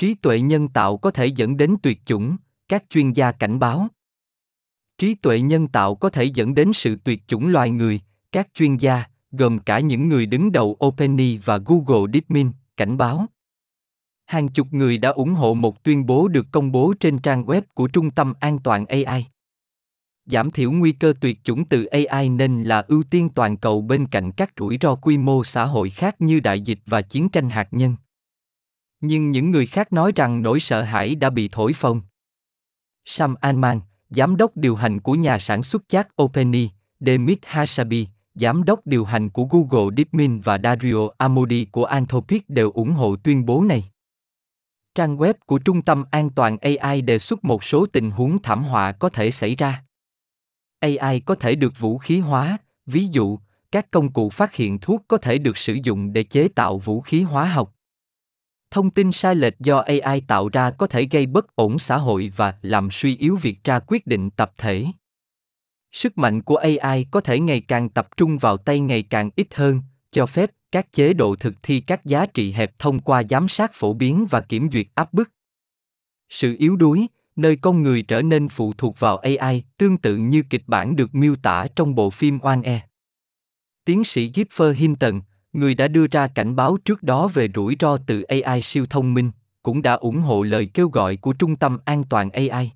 Trí tuệ nhân tạo có thể dẫn đến tuyệt chủng, các chuyên gia cảnh báo. Trí tuệ nhân tạo có thể dẫn đến sự tuyệt chủng loài người, các chuyên gia, gồm cả những người đứng đầu OpenAI và Google DeepMind, cảnh báo. Hàng chục người đã ủng hộ một tuyên bố được công bố trên trang web của Trung tâm An toàn AI. Giảm thiểu nguy cơ tuyệt chủng từ AI nên là ưu tiên toàn cầu bên cạnh các rủi ro quy mô xã hội khác như đại dịch và chiến tranh hạt nhân. Nhưng những người khác nói rằng nỗi sợ hãi đã bị thổi phồng. Sam Alman, giám đốc điều hành của nhà sản xuất chat OpenAI, Demit Hasabi, giám đốc điều hành của Google DeepMind và Dario Amodi của Anthropic đều ủng hộ tuyên bố này. Trang web của Trung tâm An toàn AI đề xuất một số tình huống thảm họa có thể xảy ra. AI có thể được vũ khí hóa, ví dụ, các công cụ phát hiện thuốc có thể được sử dụng để chế tạo vũ khí hóa học. Thông tin sai lệch do AI tạo ra có thể gây bất ổn xã hội và làm suy yếu việc ra quyết định tập thể. Sức mạnh của AI có thể ngày càng tập trung vào tay ngày càng ít hơn, cho phép các chế độ thực thi các giá trị hẹp thông qua giám sát phổ biến và kiểm duyệt áp bức. Sự yếu đuối, nơi con người trở nên phụ thuộc vào AI, tương tự như kịch bản được miêu tả trong bộ phim Oan E. Tiến sĩ Gipfer Hinton, người đã đưa ra cảnh báo trước đó về rủi ro từ AI siêu thông minh, cũng đã ủng hộ lời kêu gọi của Trung tâm An toàn AI.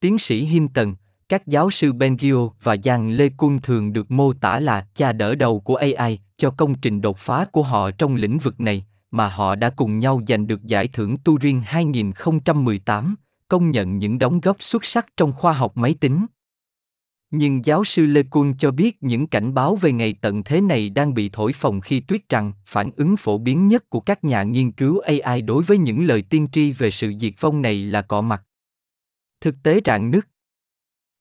Tiến sĩ Hinton, các giáo sư Bengio và Giang Lê Quân thường được mô tả là cha đỡ đầu của AI cho công trình đột phá của họ trong lĩnh vực này, mà họ đã cùng nhau giành được giải thưởng Turing 2018, công nhận những đóng góp xuất sắc trong khoa học máy tính. Nhưng giáo sư Lê Quân cho biết những cảnh báo về ngày tận thế này đang bị thổi phồng khi tuyết rằng phản ứng phổ biến nhất của các nhà nghiên cứu AI đối với những lời tiên tri về sự diệt vong này là cọ mặt. Thực tế rạn nứt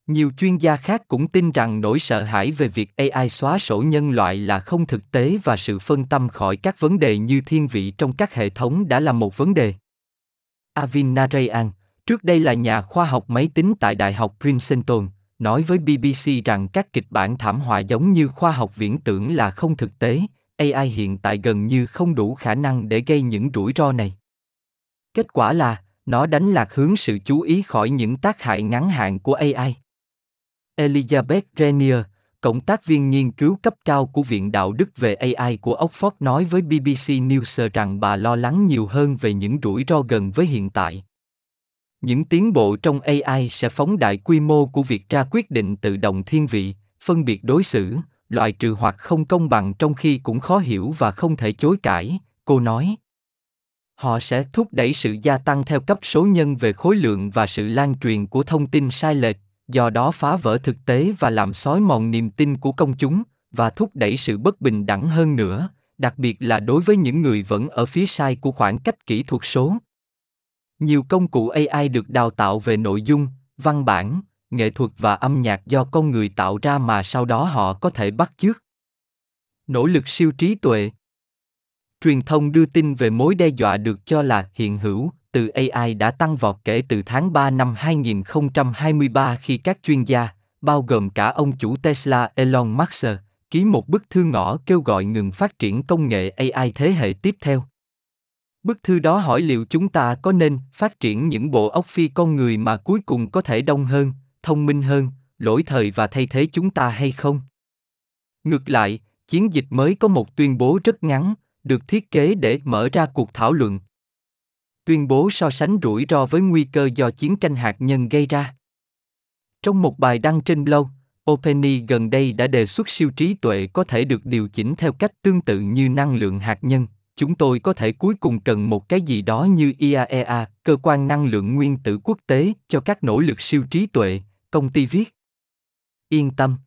nhiều chuyên gia khác cũng tin rằng nỗi sợ hãi về việc AI xóa sổ nhân loại là không thực tế và sự phân tâm khỏi các vấn đề như thiên vị trong các hệ thống đã là một vấn đề. Avin Narayan, trước đây là nhà khoa học máy tính tại Đại học Princeton, nói với BBC rằng các kịch bản thảm họa giống như khoa học viễn tưởng là không thực tế, AI hiện tại gần như không đủ khả năng để gây những rủi ro này. Kết quả là, nó đánh lạc hướng sự chú ý khỏi những tác hại ngắn hạn của AI. Elizabeth Renier, cộng tác viên nghiên cứu cấp cao của Viện Đạo đức về AI của Oxford nói với BBC News rằng bà lo lắng nhiều hơn về những rủi ro gần với hiện tại. Những tiến bộ trong AI sẽ phóng đại quy mô của việc ra quyết định tự động thiên vị, phân biệt đối xử, loại trừ hoặc không công bằng trong khi cũng khó hiểu và không thể chối cãi, cô nói. Họ sẽ thúc đẩy sự gia tăng theo cấp số nhân về khối lượng và sự lan truyền của thông tin sai lệch, do đó phá vỡ thực tế và làm xói mòn niềm tin của công chúng và thúc đẩy sự bất bình đẳng hơn nữa đặc biệt là đối với những người vẫn ở phía sai của khoảng cách kỹ thuật số nhiều công cụ ai được đào tạo về nội dung văn bản nghệ thuật và âm nhạc do con người tạo ra mà sau đó họ có thể bắt chước nỗ lực siêu trí tuệ truyền thông đưa tin về mối đe dọa được cho là hiện hữu từ AI đã tăng vọt kể từ tháng 3 năm 2023 khi các chuyên gia, bao gồm cả ông chủ Tesla Elon Musk, ký một bức thư ngỏ kêu gọi ngừng phát triển công nghệ AI thế hệ tiếp theo. Bức thư đó hỏi liệu chúng ta có nên phát triển những bộ óc phi con người mà cuối cùng có thể đông hơn, thông minh hơn, lỗi thời và thay thế chúng ta hay không? Ngược lại, chiến dịch mới có một tuyên bố rất ngắn, được thiết kế để mở ra cuộc thảo luận, tuyên bố so sánh rủi ro với nguy cơ do chiến tranh hạt nhân gây ra. Trong một bài đăng trên blog, OpenAI gần đây đã đề xuất siêu trí tuệ có thể được điều chỉnh theo cách tương tự như năng lượng hạt nhân. Chúng tôi có thể cuối cùng cần một cái gì đó như IAEA, cơ quan năng lượng nguyên tử quốc tế, cho các nỗ lực siêu trí tuệ, công ty viết. Yên tâm.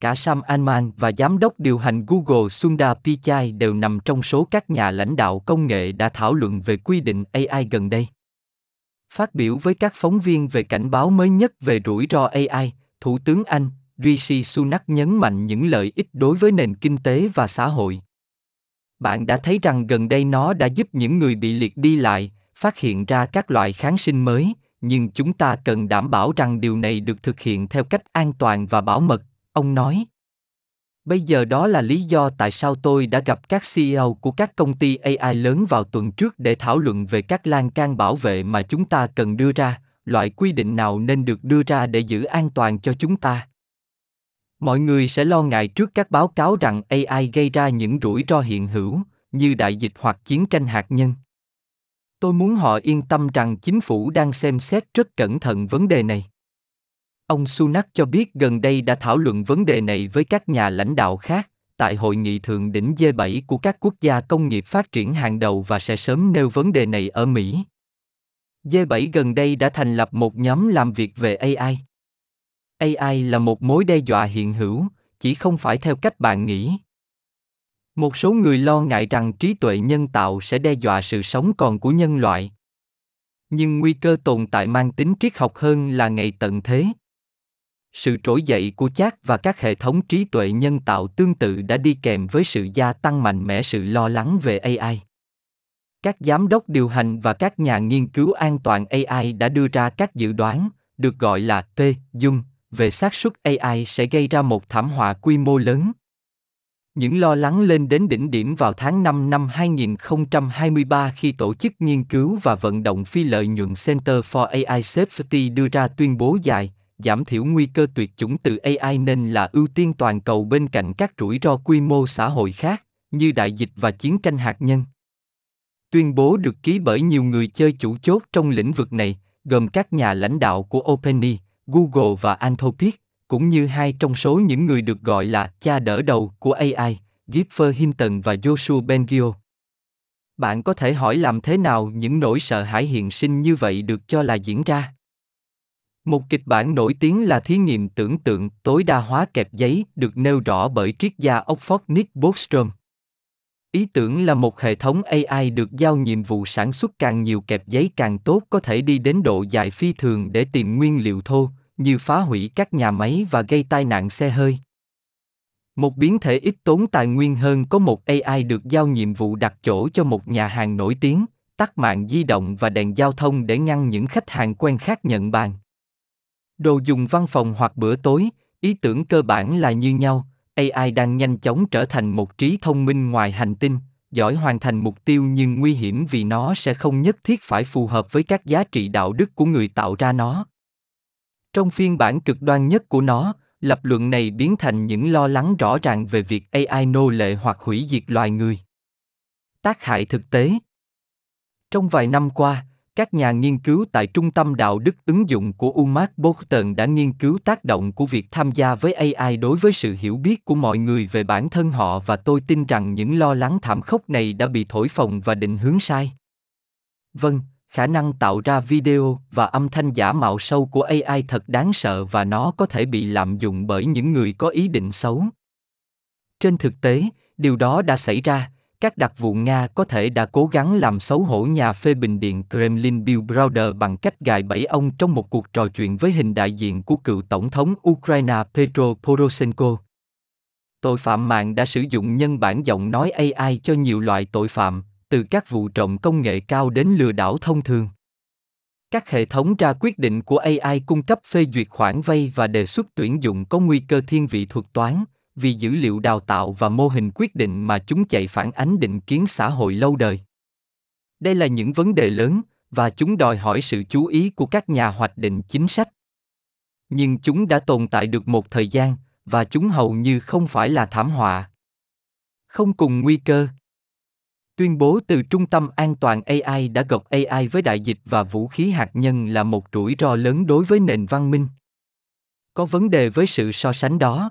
Cả Sam Altman và giám đốc điều hành Google Sundar Pichai đều nằm trong số các nhà lãnh đạo công nghệ đã thảo luận về quy định AI gần đây. Phát biểu với các phóng viên về cảnh báo mới nhất về rủi ro AI, Thủ tướng Anh, Rishi Sunak nhấn mạnh những lợi ích đối với nền kinh tế và xã hội. Bạn đã thấy rằng gần đây nó đã giúp những người bị liệt đi lại, phát hiện ra các loại kháng sinh mới, nhưng chúng ta cần đảm bảo rằng điều này được thực hiện theo cách an toàn và bảo mật, Ông nói. Bây giờ đó là lý do tại sao tôi đã gặp các CEO của các công ty AI lớn vào tuần trước để thảo luận về các lan can bảo vệ mà chúng ta cần đưa ra, loại quy định nào nên được đưa ra để giữ an toàn cho chúng ta. Mọi người sẽ lo ngại trước các báo cáo rằng AI gây ra những rủi ro hiện hữu, như đại dịch hoặc chiến tranh hạt nhân. Tôi muốn họ yên tâm rằng chính phủ đang xem xét rất cẩn thận vấn đề này. Ông Sunak cho biết gần đây đã thảo luận vấn đề này với các nhà lãnh đạo khác tại hội nghị thượng đỉnh G7 của các quốc gia công nghiệp phát triển hàng đầu và sẽ sớm nêu vấn đề này ở Mỹ. G7 gần đây đã thành lập một nhóm làm việc về AI. AI là một mối đe dọa hiện hữu, chỉ không phải theo cách bạn nghĩ. Một số người lo ngại rằng trí tuệ nhân tạo sẽ đe dọa sự sống còn của nhân loại. Nhưng nguy cơ tồn tại mang tính triết học hơn là ngày tận thế. Sự trỗi dậy của chat và các hệ thống trí tuệ nhân tạo tương tự đã đi kèm với sự gia tăng mạnh mẽ sự lo lắng về AI. Các giám đốc điều hành và các nhà nghiên cứu an toàn AI đã đưa ra các dự đoán, được gọi là P, dung, về xác suất AI sẽ gây ra một thảm họa quy mô lớn. Những lo lắng lên đến đỉnh điểm vào tháng 5 năm 2023 khi tổ chức nghiên cứu và vận động phi lợi nhuận Center for AI Safety đưa ra tuyên bố dài, giảm thiểu nguy cơ tuyệt chủng từ AI nên là ưu tiên toàn cầu bên cạnh các rủi ro quy mô xã hội khác, như đại dịch và chiến tranh hạt nhân. Tuyên bố được ký bởi nhiều người chơi chủ chốt trong lĩnh vực này, gồm các nhà lãnh đạo của OpenAI, Google và Anthropic, cũng như hai trong số những người được gọi là cha đỡ đầu của AI, Gipfer Hinton và Joshua Bengio. Bạn có thể hỏi làm thế nào những nỗi sợ hãi hiện sinh như vậy được cho là diễn ra? Một kịch bản nổi tiếng là thí nghiệm tưởng tượng tối đa hóa kẹp giấy được nêu rõ bởi triết gia Oxford Nick Bostrom. Ý tưởng là một hệ thống AI được giao nhiệm vụ sản xuất càng nhiều kẹp giấy càng tốt có thể đi đến độ dài phi thường để tìm nguyên liệu thô, như phá hủy các nhà máy và gây tai nạn xe hơi. Một biến thể ít tốn tài nguyên hơn có một AI được giao nhiệm vụ đặt chỗ cho một nhà hàng nổi tiếng, tắt mạng di động và đèn giao thông để ngăn những khách hàng quen khác nhận bàn. Đồ dùng văn phòng hoặc bữa tối, ý tưởng cơ bản là như nhau, AI đang nhanh chóng trở thành một trí thông minh ngoài hành tinh, giỏi hoàn thành mục tiêu nhưng nguy hiểm vì nó sẽ không nhất thiết phải phù hợp với các giá trị đạo đức của người tạo ra nó. Trong phiên bản cực đoan nhất của nó, lập luận này biến thành những lo lắng rõ ràng về việc AI nô lệ hoặc hủy diệt loài người. Tác hại thực tế Trong vài năm qua, các nhà nghiên cứu tại Trung tâm Đạo đức ứng dụng của UMass Boston đã nghiên cứu tác động của việc tham gia với AI đối với sự hiểu biết của mọi người về bản thân họ và tôi tin rằng những lo lắng thảm khốc này đã bị thổi phồng và định hướng sai. Vâng, khả năng tạo ra video và âm thanh giả mạo sâu của AI thật đáng sợ và nó có thể bị lạm dụng bởi những người có ý định xấu. Trên thực tế, điều đó đã xảy ra, các đặc vụ Nga có thể đã cố gắng làm xấu hổ nhà phê bình điện Kremlin Bill Browder bằng cách gài bẫy ông trong một cuộc trò chuyện với hình đại diện của cựu tổng thống Ukraine Petro Poroshenko. Tội phạm mạng đã sử dụng nhân bản giọng nói AI cho nhiều loại tội phạm, từ các vụ trộm công nghệ cao đến lừa đảo thông thường. Các hệ thống ra quyết định của AI cung cấp phê duyệt khoản vay và đề xuất tuyển dụng có nguy cơ thiên vị thuật toán, vì dữ liệu đào tạo và mô hình quyết định mà chúng chạy phản ánh định kiến xã hội lâu đời. Đây là những vấn đề lớn và chúng đòi hỏi sự chú ý của các nhà hoạch định chính sách. Nhưng chúng đã tồn tại được một thời gian và chúng hầu như không phải là thảm họa. Không cùng nguy cơ. Tuyên bố từ Trung tâm An toàn AI đã gộp AI với đại dịch và vũ khí hạt nhân là một rủi ro lớn đối với nền văn minh. Có vấn đề với sự so sánh đó.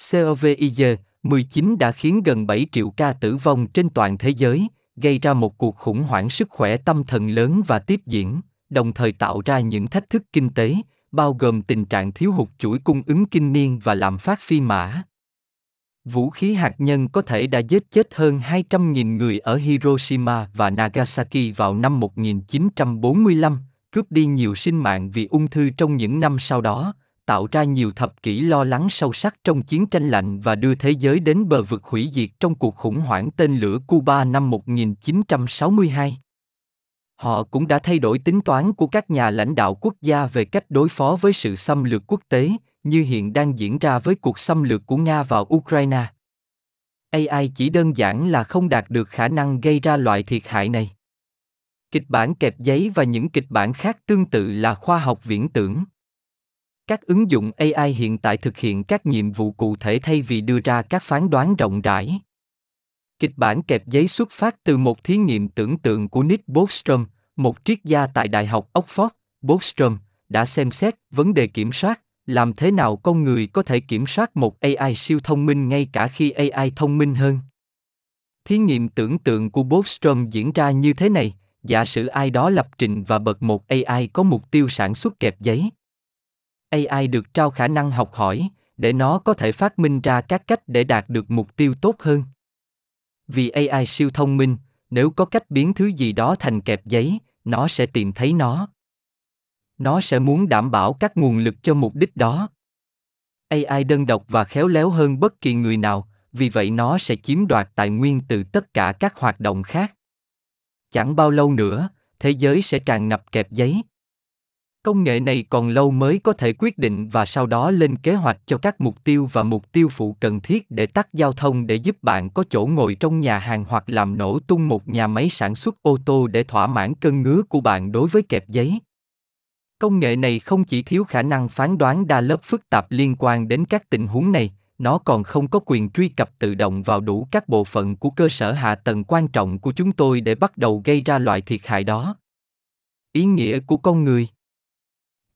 COVID-19 đã khiến gần 7 triệu ca tử vong trên toàn thế giới, gây ra một cuộc khủng hoảng sức khỏe tâm thần lớn và tiếp diễn, đồng thời tạo ra những thách thức kinh tế, bao gồm tình trạng thiếu hụt chuỗi cung ứng kinh niên và lạm phát phi mã. Vũ khí hạt nhân có thể đã giết chết hơn 200.000 người ở Hiroshima và Nagasaki vào năm 1945, cướp đi nhiều sinh mạng vì ung thư trong những năm sau đó, tạo ra nhiều thập kỷ lo lắng sâu sắc trong chiến tranh lạnh và đưa thế giới đến bờ vực hủy diệt trong cuộc khủng hoảng tên lửa Cuba năm 1962. Họ cũng đã thay đổi tính toán của các nhà lãnh đạo quốc gia về cách đối phó với sự xâm lược quốc tế, như hiện đang diễn ra với cuộc xâm lược của Nga vào Ukraine. AI chỉ đơn giản là không đạt được khả năng gây ra loại thiệt hại này. Kịch bản kẹp giấy và những kịch bản khác tương tự là khoa học viễn tưởng. Các ứng dụng AI hiện tại thực hiện các nhiệm vụ cụ thể thay vì đưa ra các phán đoán rộng rãi. Kịch bản kẹp giấy xuất phát từ một thí nghiệm tưởng tượng của Nick Bostrom, một triết gia tại Đại học Oxford. Bostrom đã xem xét vấn đề kiểm soát, làm thế nào con người có thể kiểm soát một AI siêu thông minh ngay cả khi AI thông minh hơn. Thí nghiệm tưởng tượng của Bostrom diễn ra như thế này, giả sử ai đó lập trình và bật một AI có mục tiêu sản xuất kẹp giấy. AI được trao khả năng học hỏi, để nó có thể phát minh ra các cách để đạt được mục tiêu tốt hơn. Vì AI siêu thông minh, nếu có cách biến thứ gì đó thành kẹp giấy, nó sẽ tìm thấy nó. Nó sẽ muốn đảm bảo các nguồn lực cho mục đích đó. AI đơn độc và khéo léo hơn bất kỳ người nào, vì vậy nó sẽ chiếm đoạt tài nguyên từ tất cả các hoạt động khác. Chẳng bao lâu nữa, thế giới sẽ tràn ngập kẹp giấy. Công nghệ này còn lâu mới có thể quyết định và sau đó lên kế hoạch cho các mục tiêu và mục tiêu phụ cần thiết để tắt giao thông để giúp bạn có chỗ ngồi trong nhà hàng hoặc làm nổ tung một nhà máy sản xuất ô tô để thỏa mãn cơn ngứa của bạn đối với kẹp giấy. Công nghệ này không chỉ thiếu khả năng phán đoán đa lớp phức tạp liên quan đến các tình huống này, nó còn không có quyền truy cập tự động vào đủ các bộ phận của cơ sở hạ tầng quan trọng của chúng tôi để bắt đầu gây ra loại thiệt hại đó. Ý nghĩa của con người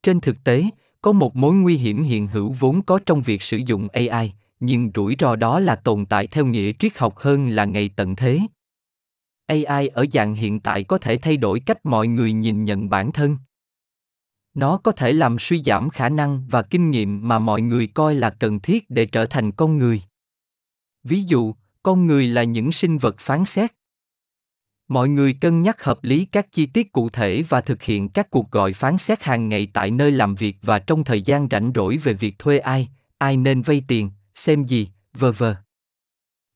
trên thực tế, có một mối nguy hiểm hiện hữu vốn có trong việc sử dụng AI, nhưng rủi ro đó là tồn tại theo nghĩa triết học hơn là ngày tận thế. AI ở dạng hiện tại có thể thay đổi cách mọi người nhìn nhận bản thân. Nó có thể làm suy giảm khả năng và kinh nghiệm mà mọi người coi là cần thiết để trở thành con người. Ví dụ, con người là những sinh vật phán xét, mọi người cân nhắc hợp lý các chi tiết cụ thể và thực hiện các cuộc gọi phán xét hàng ngày tại nơi làm việc và trong thời gian rảnh rỗi về việc thuê ai ai nên vay tiền xem gì vờ vờ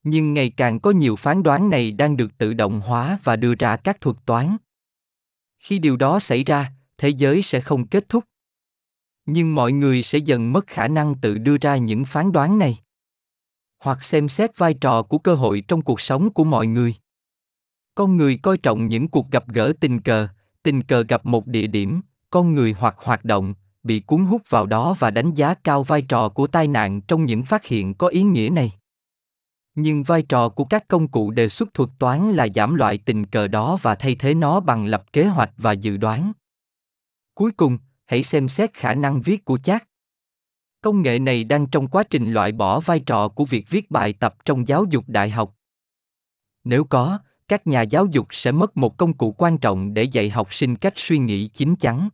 nhưng ngày càng có nhiều phán đoán này đang được tự động hóa và đưa ra các thuật toán. Khi điều đó xảy ra thế giới sẽ không kết thúc. Nhưng mọi người sẽ dần mất khả năng tự đưa ra những phán đoán này. Hoặc xem xét vai trò của cơ hội trong cuộc sống của mọi người. Con người coi trọng những cuộc gặp gỡ tình cờ tình cờ gặp một địa điểm, con người hoặc hoạt động, bị cuốn hút vào đó và đánh giá cao vai trò của tai nạn trong những phát hiện có ý nghĩa này. Nhưng vai trò của các công cụ đề xuất thuật toán là giảm loại tình cờ đó và thay thế nó bằng lập kế hoạch và dự đoán cuối cùng, hãy xem xét khả năng viết của chat. Công nghệ này đang trong quá trình loại bỏ vai trò của việc viết bài tập trong giáo dục đại học. Nếu có, các nhà giáo dục sẽ mất một công cụ quan trọng để dạy học sinh cách suy nghĩ chín chắn.